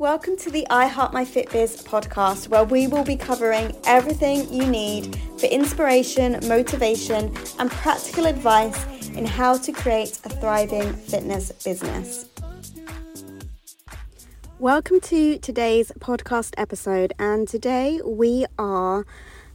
Welcome to the I Heart My Fitbiz podcast, where we will be covering everything you need for inspiration, motivation, and practical advice in how to create a thriving fitness business. Welcome to today's podcast episode, and today we are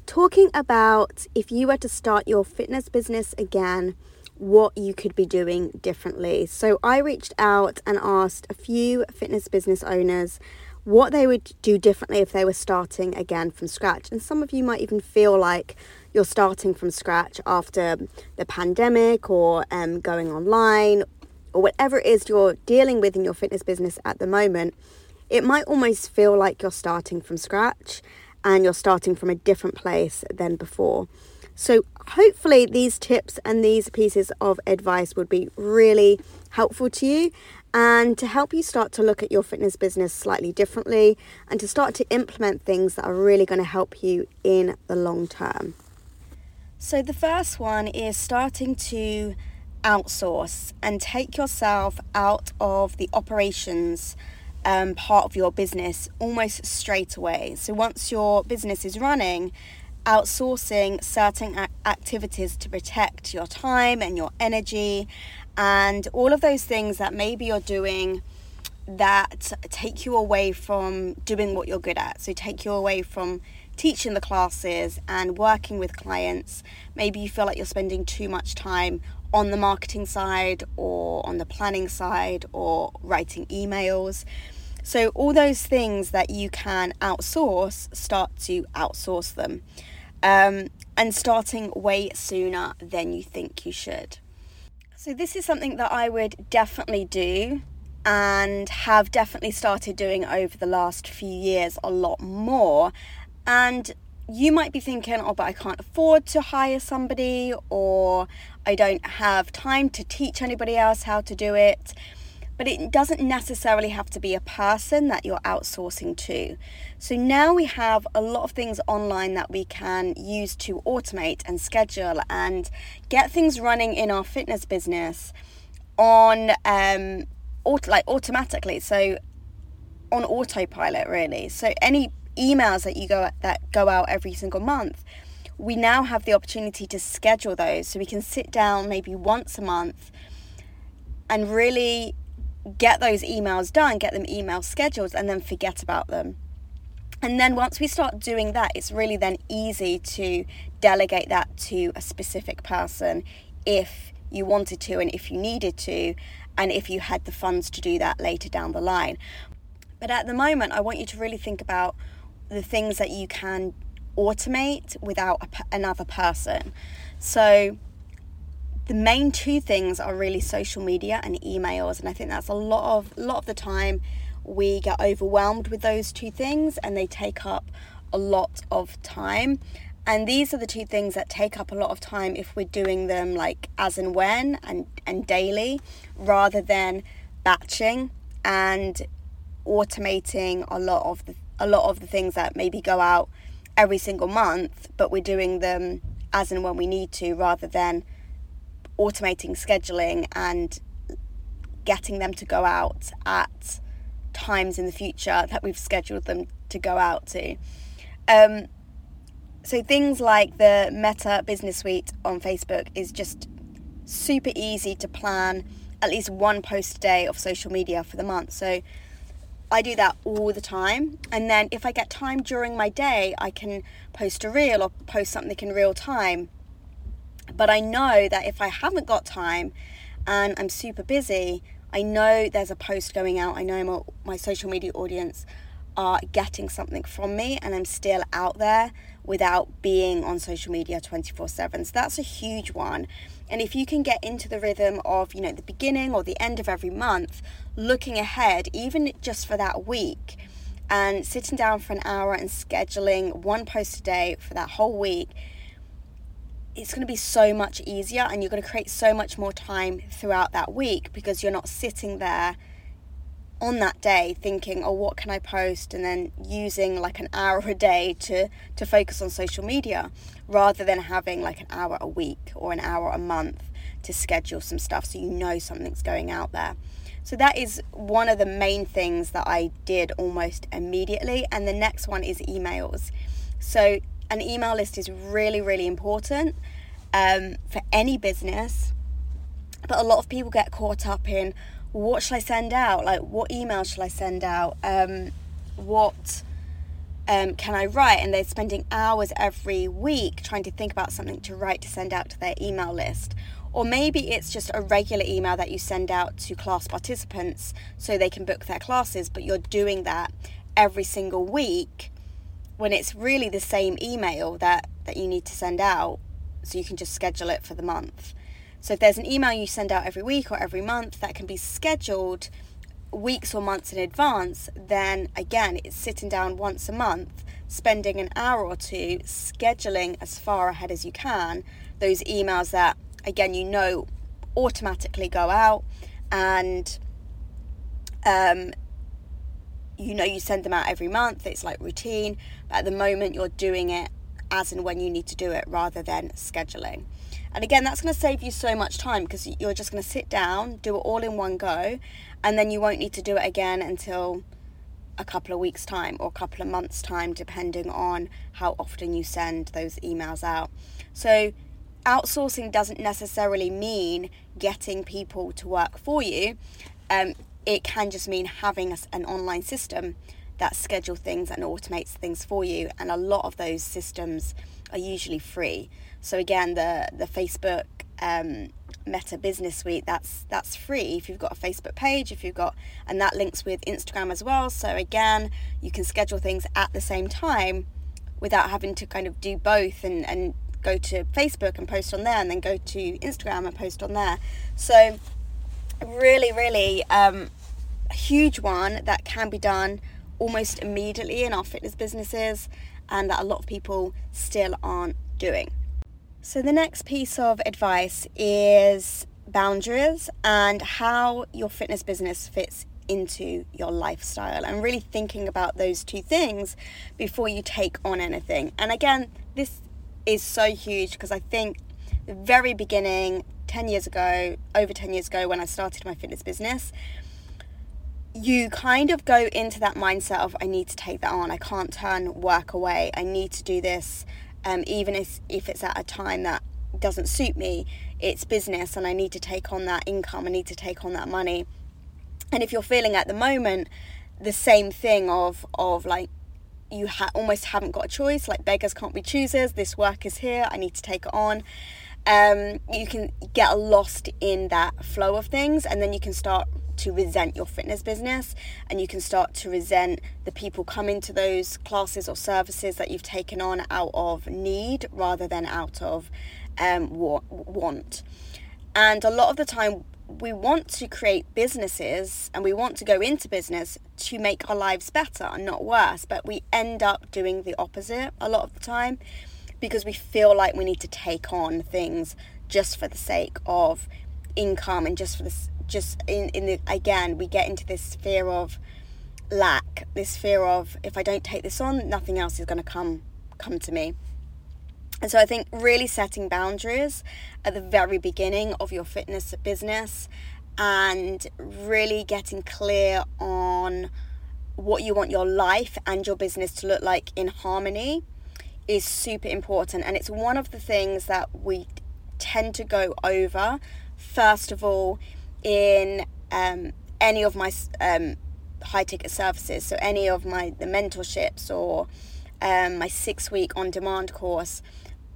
talking about if you were to start your fitness business again what you could be doing differently. So I reached out and asked a few fitness business owners what they would do differently if they were starting again from scratch. And some of you might even feel like you're starting from scratch after the pandemic or um, going online or whatever it is you're dealing with in your fitness business at the moment. It might almost feel like you're starting from scratch and you're starting from a different place than before. So, hopefully, these tips and these pieces of advice would be really helpful to you and to help you start to look at your fitness business slightly differently and to start to implement things that are really going to help you in the long term. So, the first one is starting to outsource and take yourself out of the operations um, part of your business almost straight away. So, once your business is running, outsourcing certain activities to protect your time and your energy and all of those things that maybe you're doing that take you away from doing what you're good at. So, take you away from teaching the classes and working with clients. Maybe you feel like you're spending too much time on the marketing side or on the planning side or writing emails. So, all those things that you can outsource, start to outsource them um, and starting way sooner than you think you should. So, this is something that I would definitely do and have definitely started doing over the last few years a lot more. And you might be thinking, oh, but I can't afford to hire somebody, or I don't have time to teach anybody else how to do it but it doesn't necessarily have to be a person that you're outsourcing to. So now we have a lot of things online that we can use to automate and schedule and get things running in our fitness business on um auto, like automatically. So on autopilot really. So any emails that you go that go out every single month, we now have the opportunity to schedule those so we can sit down maybe once a month and really get those emails done, get them email scheduled, and then forget about them. And then once we start doing that, it's really then easy to delegate that to a specific person if you wanted to and if you needed to, and if you had the funds to do that later down the line. But at the moment, I want you to really think about the things that you can automate without another person. So, the main two things are really social media and emails and i think that's a lot of lot of the time we get overwhelmed with those two things and they take up a lot of time. And these are the two things that take up a lot of time if we're doing them like as and when and and daily rather than batching and automating a lot of the a lot of the things that maybe go out every single month but we're doing them as and when we need to rather than automating scheduling and getting them to go out at times in the future that we've scheduled them to go out to. Um, so things like the Meta Business Suite on Facebook is just super easy to plan at least one post a day of social media for the month. So I do that all the time. And then if I get time during my day, I can post a reel or post something in real time but I know that if I haven't got time and I'm super busy, I know there's a post going out. I know my, my social media audience are getting something from me and I'm still out there without being on social media 24 7. So that's a huge one. And if you can get into the rhythm of, you know, the beginning or the end of every month, looking ahead, even just for that week, and sitting down for an hour and scheduling one post a day for that whole week, it's going to be so much easier and you're going to create so much more time throughout that week because you're not sitting there on that day thinking oh what can i post and then using like an hour a day to to focus on social media rather than having like an hour a week or an hour a month to schedule some stuff so you know something's going out there So that is one of the main things that I did almost immediately. And the next one is emails. So an email list is really, really important um, for any business. But a lot of people get caught up in what should I send out? Like, what email should I send out? Um, what um, can I write? And they're spending hours every week trying to think about something to write to send out to their email list. Or maybe it's just a regular email that you send out to class participants so they can book their classes, but you're doing that every single week when it's really the same email that, that you need to send out so you can just schedule it for the month. So if there's an email you send out every week or every month that can be scheduled weeks or months in advance, then again, it's sitting down once a month, spending an hour or two scheduling as far ahead as you can those emails that again, you know, automatically go out and um, you know you send them out every month it's like routine at the moment you're doing it as and when you need to do it rather than scheduling and again that's going to save you so much time because you're just going to sit down do it all in one go and then you won't need to do it again until a couple of weeks time or a couple of months time depending on how often you send those emails out so outsourcing doesn't necessarily mean getting people to work for you. Um, it can just mean having an online system that schedule things and automates things for you. And a lot of those systems are usually free. So again, the the Facebook um, Meta Business Suite that's that's free if you've got a Facebook page. If you've got and that links with Instagram as well. So again, you can schedule things at the same time without having to kind of do both and and go to Facebook and post on there, and then go to Instagram and post on there. So, really, really um, a huge one that can be done almost immediately in our fitness businesses, and that a lot of people still aren't doing. So, the next piece of advice is boundaries and how your fitness business fits into your lifestyle and really thinking about those two things before you take on anything. And again, this is so huge because I think the very beginning, 10 years ago, over 10 years ago, when I started my fitness business, you kind of go into that mindset of I need to take that on. I can't turn work away. I need to do this, um, even if if it's at a time that doesn't suit me. It's business, and I need to take on that income. I need to take on that money. And if you're feeling at the moment the same thing of of like you ha- almost haven't got a choice. Like beggars can't be choosers. This work is here. I need to take it on. Um, you can get lost in that flow of things, and then you can start to resent your fitness business, and you can start to resent the people coming to those classes or services that you've taken on out of need rather than out of um, want. And a lot of the time, we want to create businesses and we want to go into business to make our lives better and not worse, but we end up doing the opposite a lot of the time because we feel like we need to take on things just for the sake of income and just for this just in, in the again we get into this fear of lack this fear of if i don't take this on nothing else is going to come come to me and so I think really setting boundaries at the very beginning of your fitness business and really getting clear on what you want your life and your business to look like in harmony is super important. And it's one of the things that we tend to go over, first of all, in um, any of my um, high ticket services. So, any of my the mentorships or um, my six week on demand course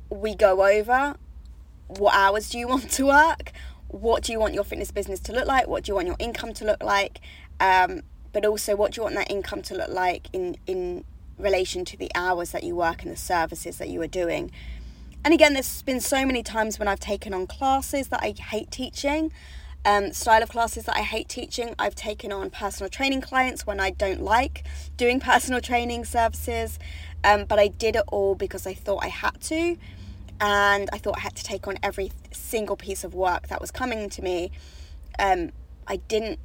we go over. What hours do you want to work? What do you want your fitness business to look like? What do you want your income to look like? Um, but also what do you want that income to look like in in relation to the hours that you work and the services that you are doing? And again there's been so many times when i've taken on classes that i hate teaching um, style of classes that i hate teaching i've taken on personal training clients when i don't like doing personal training services um, but i did it all because i thought i had to and I thought I had to take on every single piece of work that was coming to me. Um, I didn't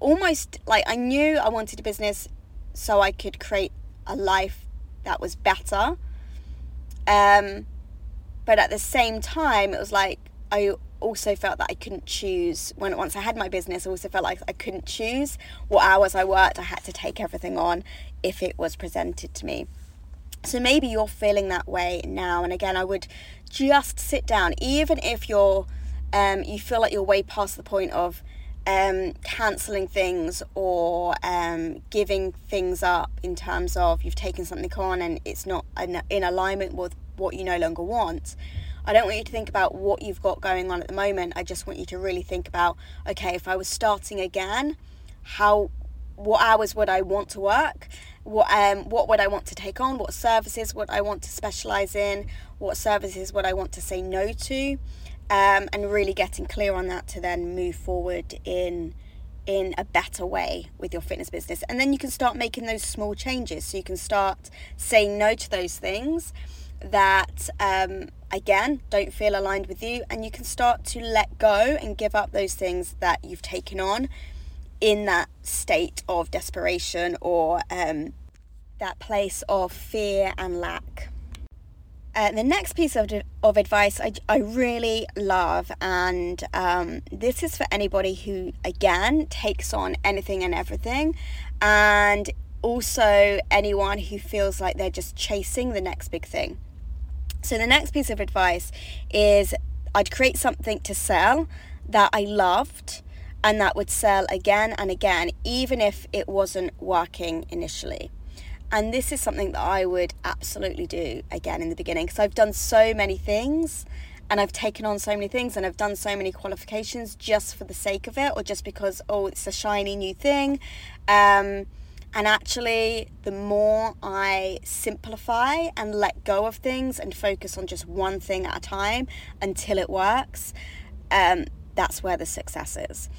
almost like I knew I wanted a business so I could create a life that was better. Um, but at the same time, it was like I also felt that I couldn't choose when once I had my business. I also felt like I couldn't choose what hours I worked. I had to take everything on if it was presented to me. So maybe you're feeling that way now. And again, I would just sit down, even if you're um, you feel like you're way past the point of um, cancelling things or um, giving things up in terms of you've taken something on and it's not in, in alignment with what you no longer want. I don't want you to think about what you've got going on at the moment. I just want you to really think about okay, if I was starting again, how what hours would I want to work? What um what would I want to take on? What services would I want to specialize in? What services would I want to say no to? um, and really getting clear on that to then move forward in in a better way with your fitness business and then you can start making those small changes so you can start saying no to those things that um, again don't feel aligned with you and you can start to let go and give up those things that you've taken on in that state of desperation or um, that place of fear and lack uh, the next piece of, of advice I, I really love, and um, this is for anybody who, again, takes on anything and everything, and also anyone who feels like they're just chasing the next big thing. So, the next piece of advice is I'd create something to sell that I loved and that would sell again and again, even if it wasn't working initially. And this is something that I would absolutely do again in the beginning because I've done so many things and I've taken on so many things and I've done so many qualifications just for the sake of it or just because, oh, it's a shiny new thing. Um, and actually, the more I simplify and let go of things and focus on just one thing at a time until it works, um, that's where the success is.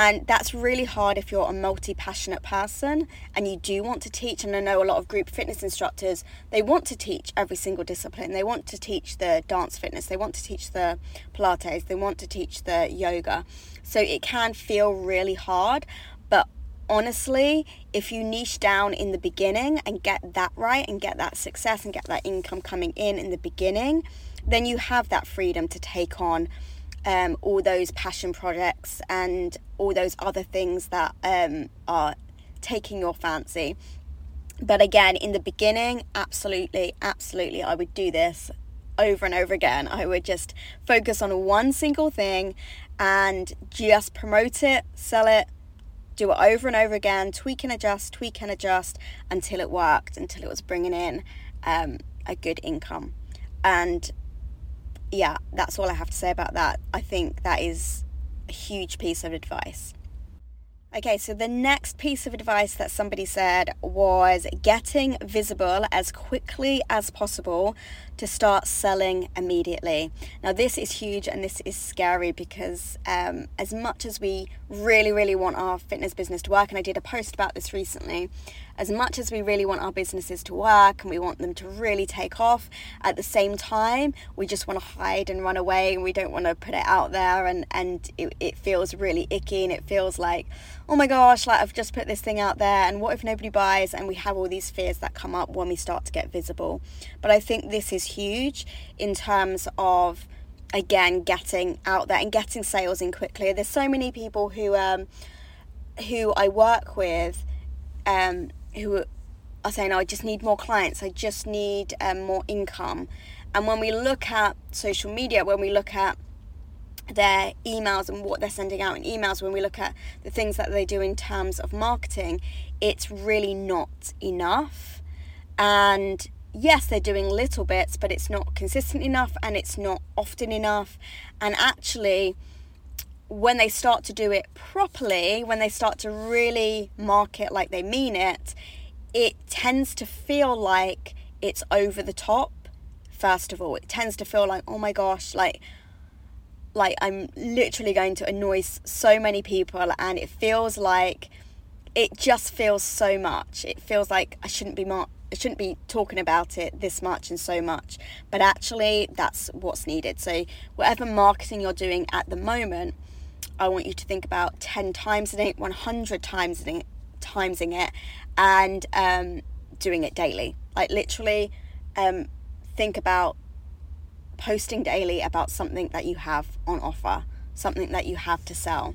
And that's really hard if you're a multi passionate person and you do want to teach. And I know a lot of group fitness instructors, they want to teach every single discipline. They want to teach the dance fitness, they want to teach the Pilates, they want to teach the yoga. So it can feel really hard. Honestly, if you niche down in the beginning and get that right and get that success and get that income coming in in the beginning, then you have that freedom to take on um, all those passion projects and all those other things that um, are taking your fancy. But again, in the beginning, absolutely, absolutely, I would do this over and over again. I would just focus on one single thing and just promote it, sell it, do it over and over again, tweak and adjust, tweak and adjust until it worked, until it was bringing in um, a good income. And yeah, that's all I have to say about that. I think that is a huge piece of advice. Okay, so the next piece of advice that somebody said was getting visible as quickly as possible to start selling immediately. Now, this is huge and this is scary because, um, as much as we really, really want our fitness business to work, and I did a post about this recently, as much as we really want our businesses to work and we want them to really take off, at the same time, we just want to hide and run away and we don't want to put it out there and, and it, it feels really icky and it feels like, oh my gosh, like I've just put this thing out there and what if nobody buys? And we have all these fears that come up when we start to get visible. But I think this is huge in terms of again getting out there and getting sales in quickly. There's so many people who um, who I work with um, who are saying, oh, I just need more clients, I just need um, more income. And when we look at social media, when we look at their emails and what they're sending out in emails, when we look at the things that they do in terms of marketing, it's really not enough. And yes, they're doing little bits, but it's not consistent enough and it's not often enough. And actually, when they start to do it properly, when they start to really market like they mean it, it tends to feel like it's over the top. First of all, it tends to feel like, oh my gosh, like like I'm literally going to annoy so many people and it feels like it just feels so much. It feels like I shouldn't be mar- I shouldn't be talking about it this much and so much. But actually that's what's needed. So whatever marketing you're doing at the moment, I want you to think about 10 times in it, 100 times in it, timesing it, and um, doing it daily. Like literally, um, think about posting daily about something that you have on offer, something that you have to sell,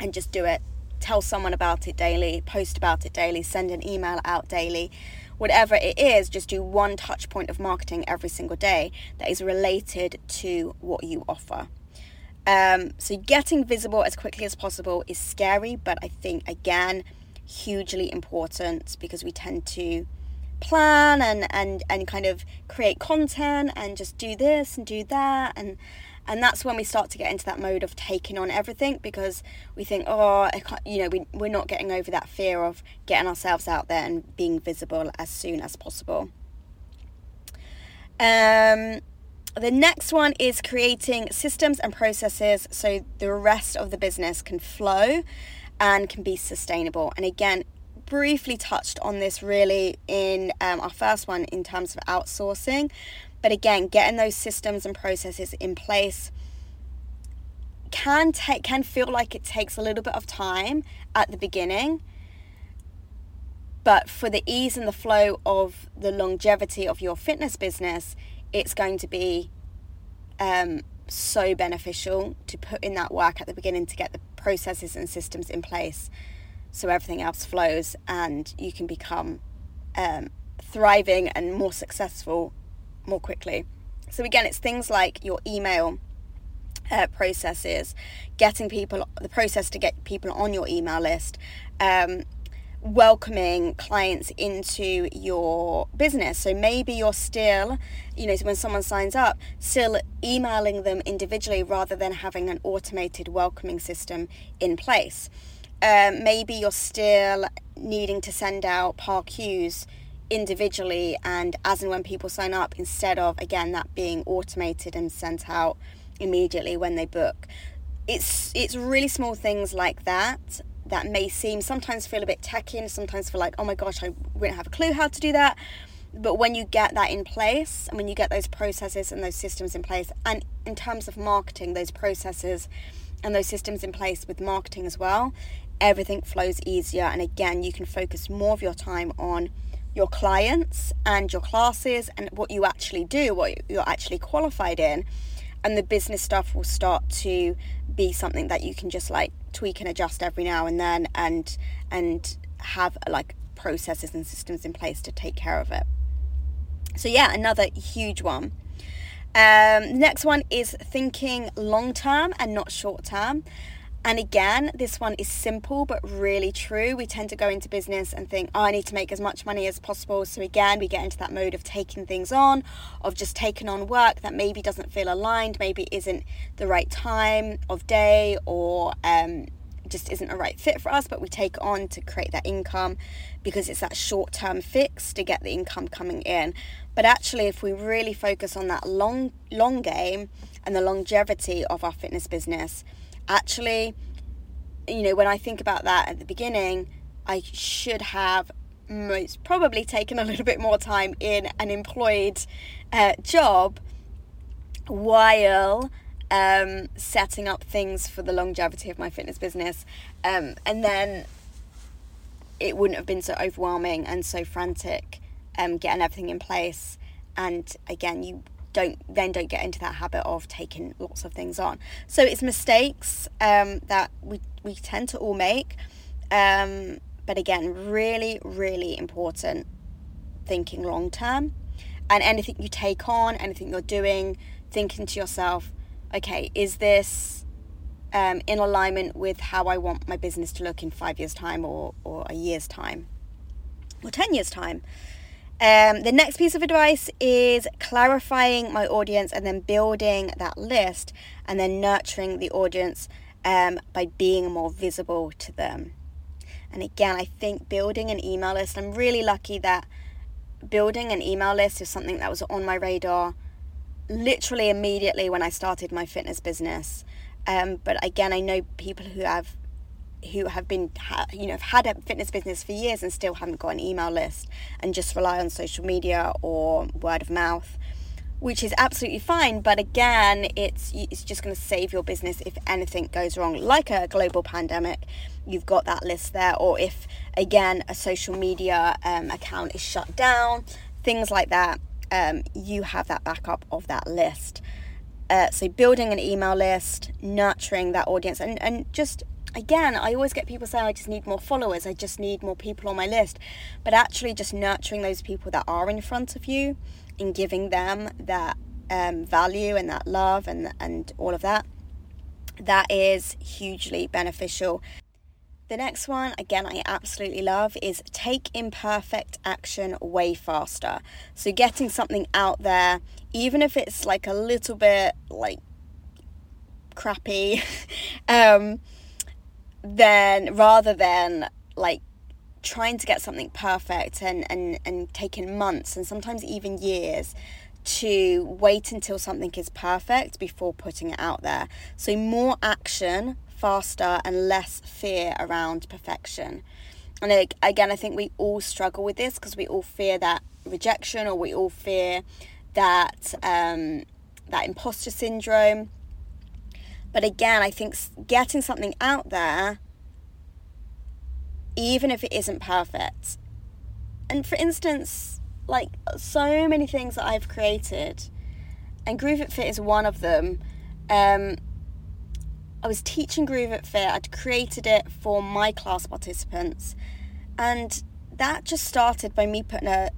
and just do it. Tell someone about it daily, post about it daily, send an email out daily. Whatever it is, just do one touch point of marketing every single day that is related to what you offer. Um, so, getting visible as quickly as possible is scary, but I think again, hugely important because we tend to plan and and and kind of create content and just do this and do that. And and that's when we start to get into that mode of taking on everything because we think oh you know we, we're not getting over that fear of getting ourselves out there and being visible as soon as possible. Um, the next one is creating systems and processes so the rest of the business can flow and can be sustainable and again briefly touched on this really in um, our first one in terms of outsourcing. But again, getting those systems and processes in place can take can feel like it takes a little bit of time at the beginning. But for the ease and the flow of the longevity of your fitness business, it's going to be um, so beneficial to put in that work at the beginning to get the processes and systems in place so everything else flows and you can become um, thriving and more successful more quickly. So, again, it's things like your email uh, processes, getting people, the process to get people on your email list, um, welcoming clients into your business. So maybe you're still, you know, when someone signs up, still emailing them individually rather than having an automated welcoming system in place um, maybe you're still needing to send out PARQs individually and as and when people sign up instead of again that being automated and sent out immediately when they book it's it's really small things like that that may seem sometimes feel a bit techy and sometimes feel like oh my gosh I wouldn't have a clue how to do that but when you get that in place and when you get those processes and those systems in place and in terms of marketing those processes and those systems in place with marketing as well everything flows easier. And again, you can focus more of your time on your clients and your classes and what you actually do, what you're actually qualified in. And the business stuff will start to be something that you can just like tweak and adjust every now and then and and have like processes and systems in place to take care of it. So yeah, another huge one. Um, next one is thinking long term and not short term. And again, this one is simple but really true. We tend to go into business and think, oh, I need to make as much money as possible. So again, we get into that mode of taking things on, of just taking on work that maybe doesn't feel aligned, maybe isn't the right time of day or um, just isn't a right fit for us, but we take on to create that income because it's that short term fix to get the income coming in. But actually, if we really focus on that long, long game and the longevity of our fitness business, actually, you know, when I think about that at the beginning, I should have most probably taken a little bit more time in an employed uh, job while um, setting up things for the longevity of my fitness business. Um, and then it wouldn't have been so overwhelming and so frantic um, getting everything in place. And again, you don't then don't get into that habit of taking lots of things on. So it's mistakes um, that we we tend to all make, um, but again, really really important thinking long term, and anything you take on, anything you're doing, thinking to yourself, okay, is this um, in alignment with how I want my business to look in five years time or or a year's time, or ten years time. Um, the next piece of advice is clarifying my audience and then building that list and then nurturing the audience um, by being more visible to them. And again, I think building an email list, I'm really lucky that building an email list is something that was on my radar literally immediately when I started my fitness business. Um, but again, I know people who have who have been you know have had a fitness business for years and still haven't got an email list and just rely on social media or word of mouth which is absolutely fine but again it's it's just going to save your business if anything goes wrong like a global pandemic you've got that list there or if again a social media um, account is shut down things like that um, you have that backup of that list. Uh, so building an email list, nurturing that audience, and, and just again, I always get people saying, I just need more followers, I just need more people on my list. But actually, just nurturing those people that are in front of you and giving them that um, value and that love and, and all of that, that is hugely beneficial. The next one, again, I absolutely love is take imperfect action way faster. So, getting something out there, even if it's like a little bit like crappy, um, then rather than like trying to get something perfect and, and, and taking months and sometimes even years to wait until something is perfect before putting it out there. So, more action faster and less fear around perfection. And again, I think we all struggle with this because we all fear that rejection or we all fear that um, that imposter syndrome. But again, I think getting something out there, even if it isn't perfect, and for instance, like so many things that I've created, and Groove It Fit is one of them. Um, I was teaching Groove It Fit. I'd created it for my class participants, and that just started by me putting a,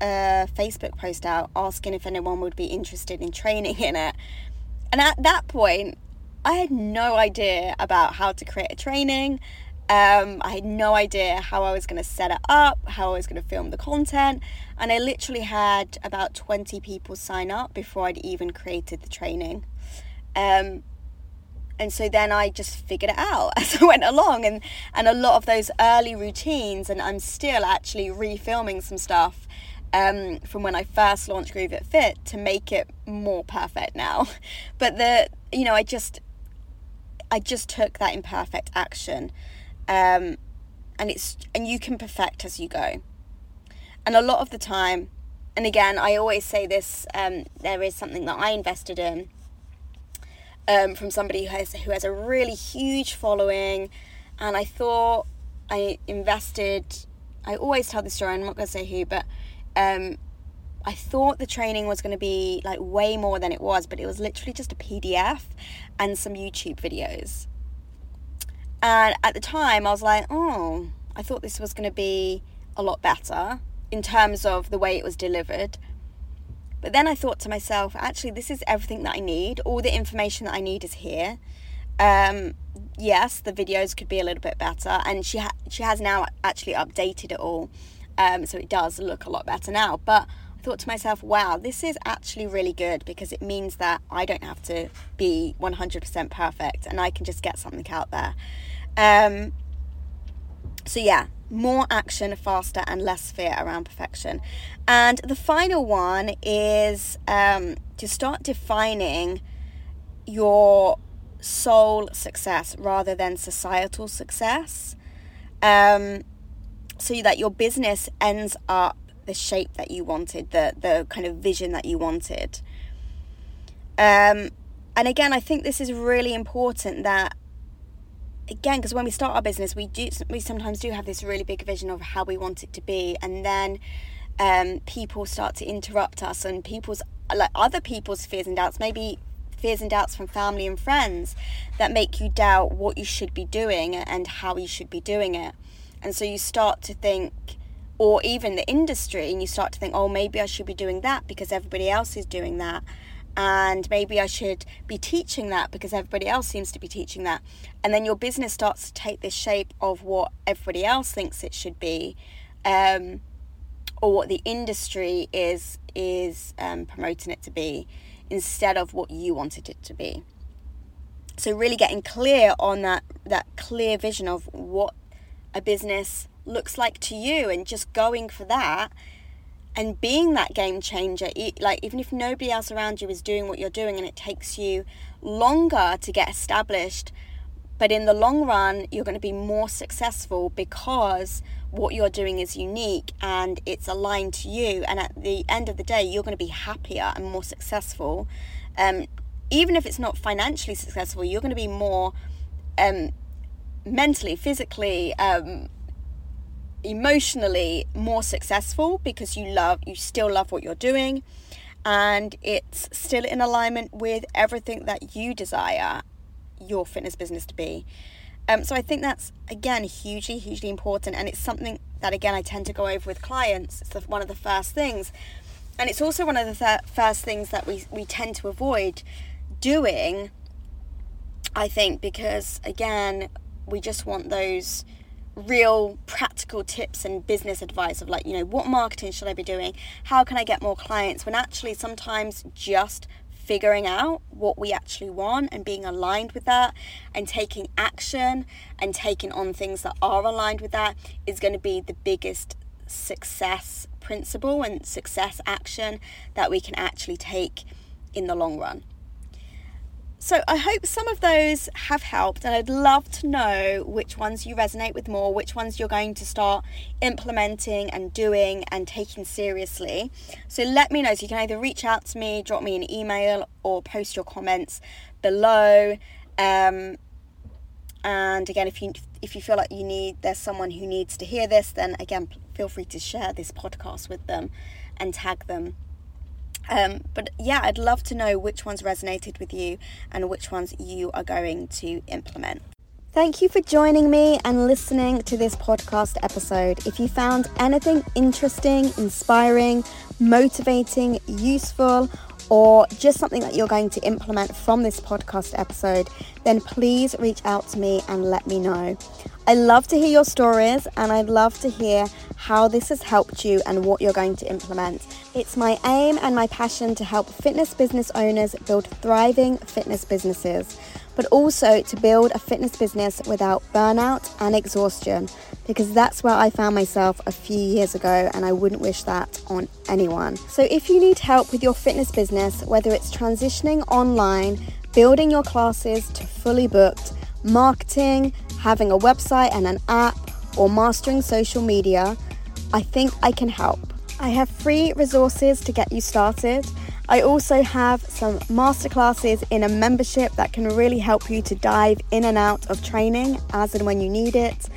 a Facebook post out asking if anyone would be interested in training in it. And at that point, I had no idea about how to create a training. Um, I had no idea how I was going to set it up, how I was going to film the content, and I literally had about 20 people sign up before I'd even created the training. Um, and so then I just figured it out as I went along and and a lot of those early routines and I'm still actually refilming some stuff um, from when I first launched Groove It Fit to make it more perfect now but the you know I just I just took that imperfect action um, and it's and you can perfect as you go and a lot of the time and again I always say this um, there is something that I invested in um, from somebody who has who has a really huge following, and I thought I invested. I always tell this story. I'm not going to say who, but um, I thought the training was going to be like way more than it was, but it was literally just a PDF and some YouTube videos. And at the time, I was like, oh, I thought this was going to be a lot better in terms of the way it was delivered. But then I thought to myself, actually, this is everything that I need. All the information that I need is here. Um, yes, the videos could be a little bit better, and she ha- she has now actually updated it all, um, so it does look a lot better now. But thought to myself, wow, this is actually really good because it means that I don't have to be 100% perfect, and I can just get something out there. Um, so yeah, more action faster and less fear around perfection. And the final one is um, to start defining your soul success rather than societal success. Um, so that your business ends up the shape that you wanted, the, the kind of vision that you wanted. Um, and again, I think this is really important that again because when we start our business we do we sometimes do have this really big vision of how we want it to be and then um, people start to interrupt us and people's like other people's fears and doubts maybe fears and doubts from family and friends that make you doubt what you should be doing and how you should be doing it and so you start to think or even the industry and you start to think oh maybe I should be doing that because everybody else is doing that and maybe I should be teaching that because everybody else seems to be teaching that. And then your business starts to take this shape of what everybody else thinks it should be, um, or what the industry is is um, promoting it to be, instead of what you wanted it to be. So really getting clear on that that clear vision of what a business looks like to you, and just going for that and being that game changer like even if nobody else around you is doing what you're doing and it takes you longer to get established but in the long run you're going to be more successful because what you're doing is unique and it's aligned to you. And at the end of the day you're going to be happier and more successful. Um, even if it's not financially successful you're going to be more um, mentally physically um, emotionally more successful because you love you still love what you're doing and it's still in alignment with everything that you desire your fitness business to be. Um, so I think that's again hugely, hugely important, and it's something that again I tend to go over with clients. It's the, one of the first things, and it's also one of the th- first things that we we tend to avoid doing. I think because again we just want those real practical tips and business advice of like you know what marketing should I be doing, how can I get more clients? When actually sometimes just figuring out what we actually want and being aligned with that and taking action and taking on things that are aligned with that is going to be the biggest success principle and success action that we can actually take in the long run. So I hope some of those have helped, and I'd love to know which ones you resonate with more, which ones you're going to start implementing and doing and taking seriously. So let me know. So you can either reach out to me, drop me an email, or post your comments below. Um, and again, if you if you feel like you need there's someone who needs to hear this, then again, feel free to share this podcast with them and tag them um, but yeah, I'd love to know which ones resonated with you and which ones you are going to implement. Thank you for joining me and listening to this podcast episode. If you found anything interesting, inspiring, motivating, useful, or just something that you're going to implement from this podcast episode, then please reach out to me and let me know. I love to hear your stories and I'd love to hear how this has helped you and what you're going to implement. It's my aim and my passion to help fitness business owners build thriving fitness businesses, but also to build a fitness business without burnout and exhaustion, because that's where I found myself a few years ago and I wouldn't wish that on anyone. So if you need help with your fitness business, whether it's transitioning online, building your classes to fully booked, marketing, having a website and an app, or mastering social media, I think I can help. I have free resources to get you started. I also have some masterclasses in a membership that can really help you to dive in and out of training as and when you need it.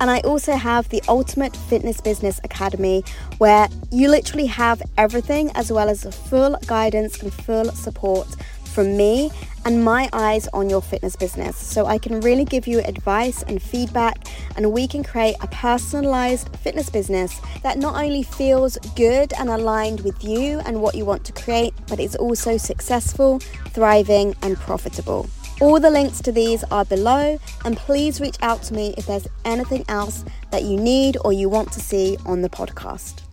And I also have the Ultimate Fitness Business Academy, where you literally have everything as well as full guidance and full support from me and my eyes on your fitness business so I can really give you advice and feedback, and we can create a personalized fitness business that not only feels good and aligned with you and what you want to create, but is also successful, thriving, and profitable. All the links to these are below, and please reach out to me if there's anything else that you need or you want to see on the podcast.